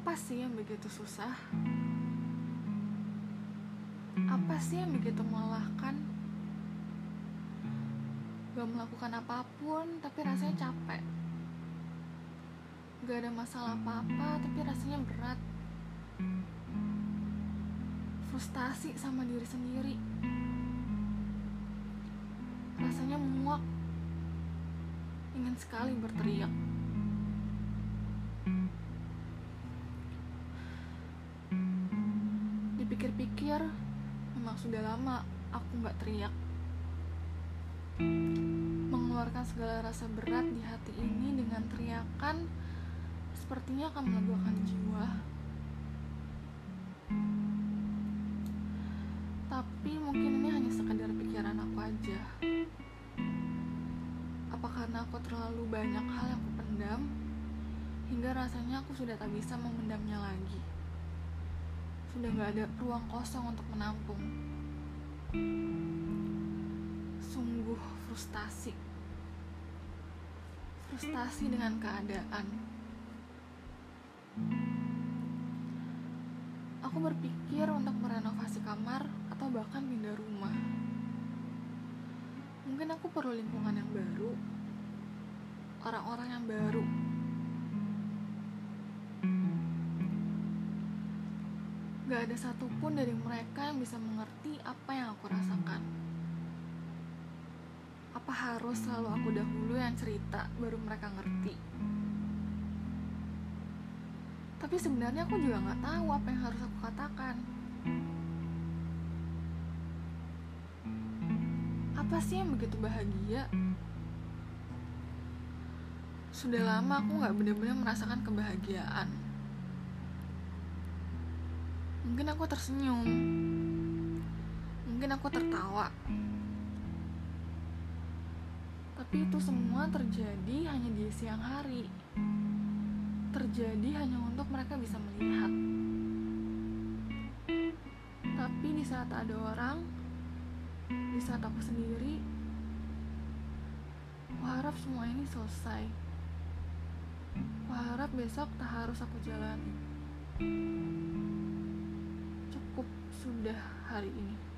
Apa sih yang begitu susah? Apa sih yang begitu melelahkan? Gak melakukan apa pun, tapi rasanya capek. Gak ada masalah apa-apa, tapi rasanya berat. Frustasi sama diri sendiri. Rasanya muak. Ingin sekali berteriak. Dipikir-pikir, memang sudah lama aku nggak teriak. Mengeluarkan segala rasa berat di hati ini dengan teriakan sepertinya akan melegakan jiwa. Tapi mungkin ini hanya sekadar pikiran aku aja. Apa karena aku terlalu banyak hal yang aku pendam hingga rasanya aku sudah tak bisa memendamnya lagi. Sudah gak ada ruang kosong untuk menampung. Sungguh frustasi. Frustasi dengan keadaan. Aku berpikir untuk merenovasi kamar atau bahkan pindah rumah. Mungkin aku perlu lingkungan yang baru, orang-orang yang baru. Gak ada satupun dari mereka yang bisa mengerti apa yang aku rasakan. Apa harus selalu aku dahulu yang cerita baru mereka ngerti? Tapi sebenarnya aku juga nggak tahu apa yang harus aku katakan. Apa sih yang begitu bahagia? Sudah lama aku nggak benar-benar merasakan kebahagiaan. Mungkin aku tersenyum. Mungkin aku tertawa. Tapi itu semua terjadi hanya di siang hari. Terjadi hanya untuk mereka bisa melihat. Tapi di saat ada orang, di saat aku sendiri, aku harap semua ini selesai. Aku harap besok tak harus aku cukup sudah hari ini.